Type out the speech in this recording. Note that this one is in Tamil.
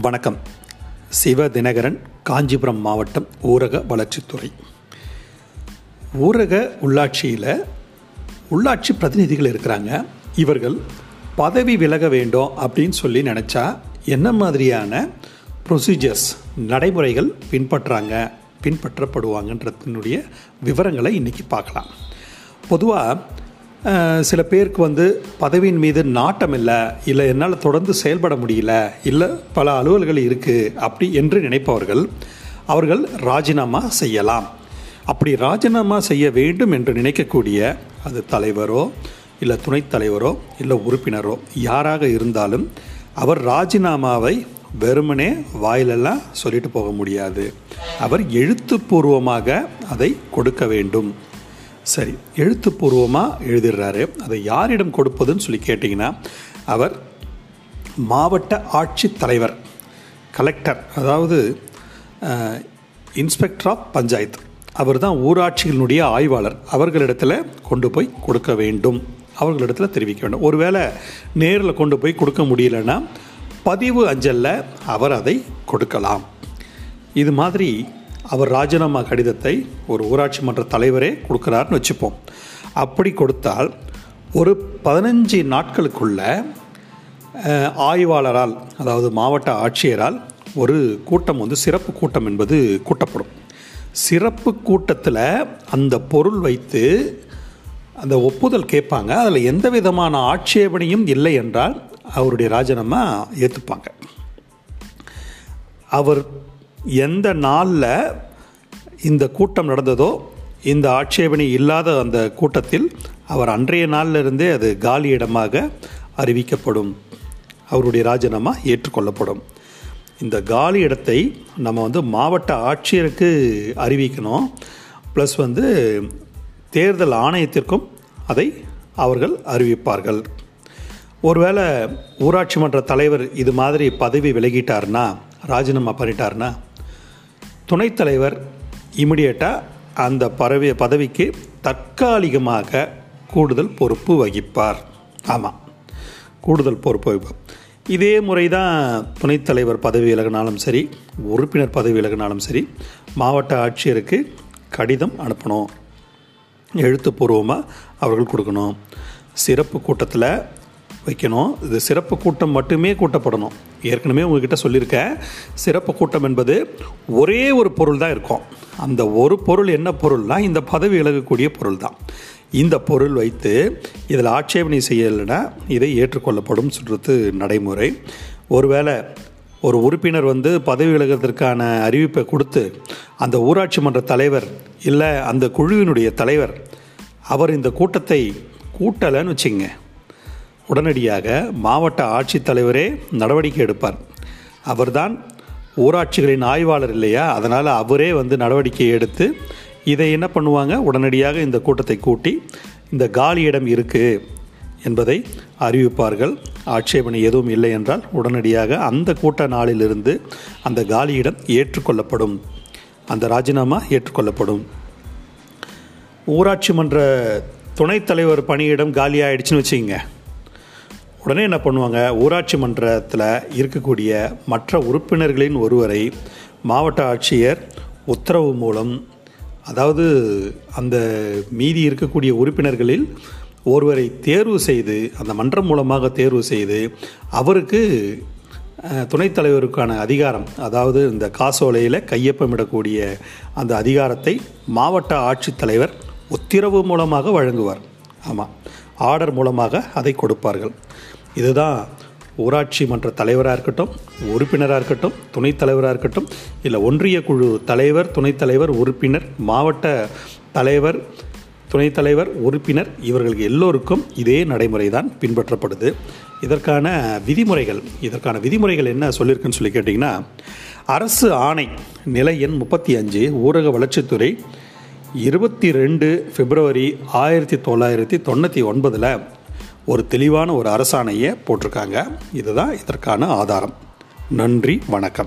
வணக்கம். சிவ தினகரன் காஞ்சிபுரம் மாவட்டம் ஊரக வளர்ச்சித்துறை. ஊரக உள்ளாட்சியில் உள்ளாட்சி பிரதிநிதிகள் இருக்கிறாங்க. இவர்கள் பதவி விலக வேண்டும் அப்படின்னு சொல்லி நினச்சா என்ன மாதிரியான ப்ரொசீஜர்ஸ் நடைமுறைகள் பின்பற்றாங்க பின்பற்றப்படுவாங்கன்றதுனுடைய விவரங்களை இன்றைக்கி பார்க்கலாம். பொதுவாக சில பேருக்கு வந்து பதவியின் மீது நாட்டம் இல்லை இல்லை என்னால் தொடர்ந்து செயல்பட முடியல இல்லை பல அலுவல்கள் இருக்குது அப்படி என்று நினைப்பவர்கள் அவர்கள் ராஜினாமா செய்யலாம். அப்படி ராஜினாமா செய்ய வேண்டும் என்று நினைக்கக்கூடிய அது தலைவரோ இல்லை துணைத் தலைவரோ இல்லை உறுப்பினரோ யாராக இருந்தாலும் அவர் ராஜினாமாவை வெறுமனே வாயிலெல்லாம் சொல்லிட்டு போக முடியாது. அவர் எழுத்துப்பூர்வமாக அதை கொடுக்க வேண்டும். சரி எழுத்துப்பூர்வமாக எழுதிடுறாரு. அதை யாரிடம் கொடுப்பதுன்னு சொல்லி கேட்டிங்கன்னா அவர் மாவட்ட ஆட்சித்தலைவர் கலெக்டர் அதாவது இன்ஸ்பெக்டர் ஆஃப் பஞ்சாயத்து. அவர் தான் ஊராட்சிகளினுடைய ஆய்வாளர். அவர்களிடத்தில் கொண்டு போய் கொடுக்க வேண்டும். அவர்களிடத்தில் தெரிவிக்க வேண்டும். ஒருவேளை நேரில் கொண்டு போய் கொடுக்க முடியலன்னா பதிவு அஞ்சலில் அவர் அதை கொடுக்கலாம். இது மாதிரி அவர் ராஜினாமா கடிதத்தை ஒரு ஊராட்சி மன்ற தலைவரே கொடுக்குறாருன்னு வச்சுப்போம். அப்படி கொடுத்தால் ஒரு பதினஞ்சு நாட்களுக்குள்ள ஆய்வாளரால் அதாவது மாவட்ட ஆட்சியரால் ஒரு கூட்டம் வந்து சிறப்பு கூட்டம் என்பது கூட்டப்படும். சிறப்பு கூட்டத்தில் அந்த பொருள் வைத்து அந்த ஒப்புதல் கேட்பாங்க. அதில் எந்த விதமான ஆட்சேபனையும் இல்லை என்றால் அவருடைய ராஜினாமா ஏற்றுப்பாங்க அவர் எந்த நாளில் இந்த கூட்டம் நடந்ததோ இந்த ஆட்சேபணி இல்லாத அந்த கூட்டத்தில் அவர் அன்றைய நாளிலிருந்தே அது காலியிடமாக அறிவிக்கப்படும். அவருடைய ராஜினாமா ஏற்றுக்கொள்ளப்படும். இந்த காலி இடத்தை நம்ம வந்து மாவட்ட ஆட்சியருக்கு அறிவிக்கணும். ப்ளஸ் வந்து தேர்தல் ஆணையத்திற்கும் அதை அவர்கள் அறிவிப்பார்கள். ஒருவேளை ஊராட்சி மன்ற தலைவர் இது மாதிரி பதவி விலகிட்டார்னா ராஜினாமா பண்ணிட்டார்னா துணைத் தலைவர் இமிடியேட்டாக அந்த பறவை பதவிக்கு தற்காலிகமாக கூடுதல் பொறுப்பு வகிப்பார். ஆமாம் கூடுதல் பொறுப்பு வகிப்பார். இதே முறை தான் துணைத் தலைவர் பதவி விலகினாலும் சரி உறுப்பினர் பதவி விலகினாலும் சரி மாவட்ட ஆட்சியருக்கு கடிதம் அனுப்பணும். எழுத்துப்பூர்வமாக அவர்கள் கொடுக்கணும். சிறப்பு கூட்டத்தில் வைக்கணும். இது சிறப்பு கூட்டம் மட்டுமே கூட்டப்படணும். ஏற்கனவே உங்ககிட்ட சொல்லியிருக்கேன். சிறப்பு கூட்டம் என்பது ஒரே ஒரு பொருள் தான் இருக்கும். அந்த ஒரு பொருள் என்ன பொருள்னால் இந்த பதவி விலகக்கூடிய பொருள் தான் இந்த பொருள் வைத்து இதில் ஆட்சேபனை செய்யலைன்னா இதை ஏற்றுக்கொள்ளப்படும் சொல்கிறது நடைமுறை. ஒருவேளை ஒரு உறுப்பினர் வந்து பதவி விலகிறதுக்கான அறிவிப்பை கொடுத்து அந்த ஊராட்சி மன்ற தலைவர் இல்லை அந்த குழுவினுடைய தலைவர் அவர் இந்த கூட்டத்தை கூட்டலைன்னு வச்சுங்க உடனடியாக மாவட்ட ஆட்சித்தலைவரே நடவடிக்கை எடுப்பார். அவர்தான் ஊராட்சிகளின் ஆய்வாளர் இல்லையா? அதனால் அவரே வந்து நடவடிக்கை எடுத்து இதை என்ன பண்ணுவாங்க? உடனடியாக இந்த கூட்டத்தை கூட்டி இந்த காலியிடம் இருக்குது என்பதை அறிவிப்பார்கள். ஆட்சேபனை எதுவும் இல்லை என்றால் உடனடியாக அந்த கூட்ட நாளிலிருந்து அந்த காலியிடம் ஏற்றுக்கொள்ளப்படும். அந்த ராஜினாமா ஏற்றுக்கொள்ளப்படும். ஊராட்சி மன்ற துணைத் தலைவர் பணியிடம் காலி ஆயிடுச்சுன்னு வச்சுக்கோங்க. உடனே என்ன பண்ணுவாங்க? ஊராட்சி மன்றத்தில் இருக்கக்கூடிய மற்ற உறுப்பினர்களின் ஒருவரை மாவட்ட ஆட்சியர் உத்தரவு மூலம் அதாவது அந்த மீதி இருக்கக்கூடிய உறுப்பினர்களில் ஒருவரை தேர்வு செய்து அந்த மன்றம் மூலமாக தேர்வு செய்து அவருக்கு துணைத் தலைவருக்கான அதிகாரம் அதாவது இந்த காசோலையில் கையொப்பமிடக்கூடிய அந்த அதிகாரத்தை மாவட்ட ஆட்சித்தலைவர் உத்தரவு மூலமாக வழங்குவார். ஆமாம் ஆர்டர் மூலமாக அதை கொடுப்பார்கள். இதுதான் ஊராட்சி மன்ற தலைவராக இருக்கட்டும் உறுப்பினராக இருக்கட்டும் துணைத் தலைவராக இருக்கட்டும் இல்லை ஒன்றிய குழு தலைவர் துணைத் தலைவர் உறுப்பினர் மாவட்ட தலைவர் துணைத் தலைவர் உறுப்பினர் இவர்கள் எல்லோருக்கும் இதே நடைமுறை தான் பின்பற்றப்படுது. இதற்கான விதிமுறைகள் இதற்கான விதிமுறைகள் என்ன சொல்லியிருக்குன்னு சொல்லி கேட்டிங்கன்னா அரசு ஆணை நிலை எண் முப்பத்தி அஞ்சு ஊரக வளர்ச்சித்துறை இருபத்தி ரெண்டு பிப்ரவரி ஆயிரத்தி தொள்ளாயிரத்தி தொண்ணூற்றி ஒன்பதில் ஒரு தெளிவான ஒரு அரசாணையை போட்டிருக்காங்க. இதுதான் இதற்கான ஆதாரம். நன்றி வணக்கம்.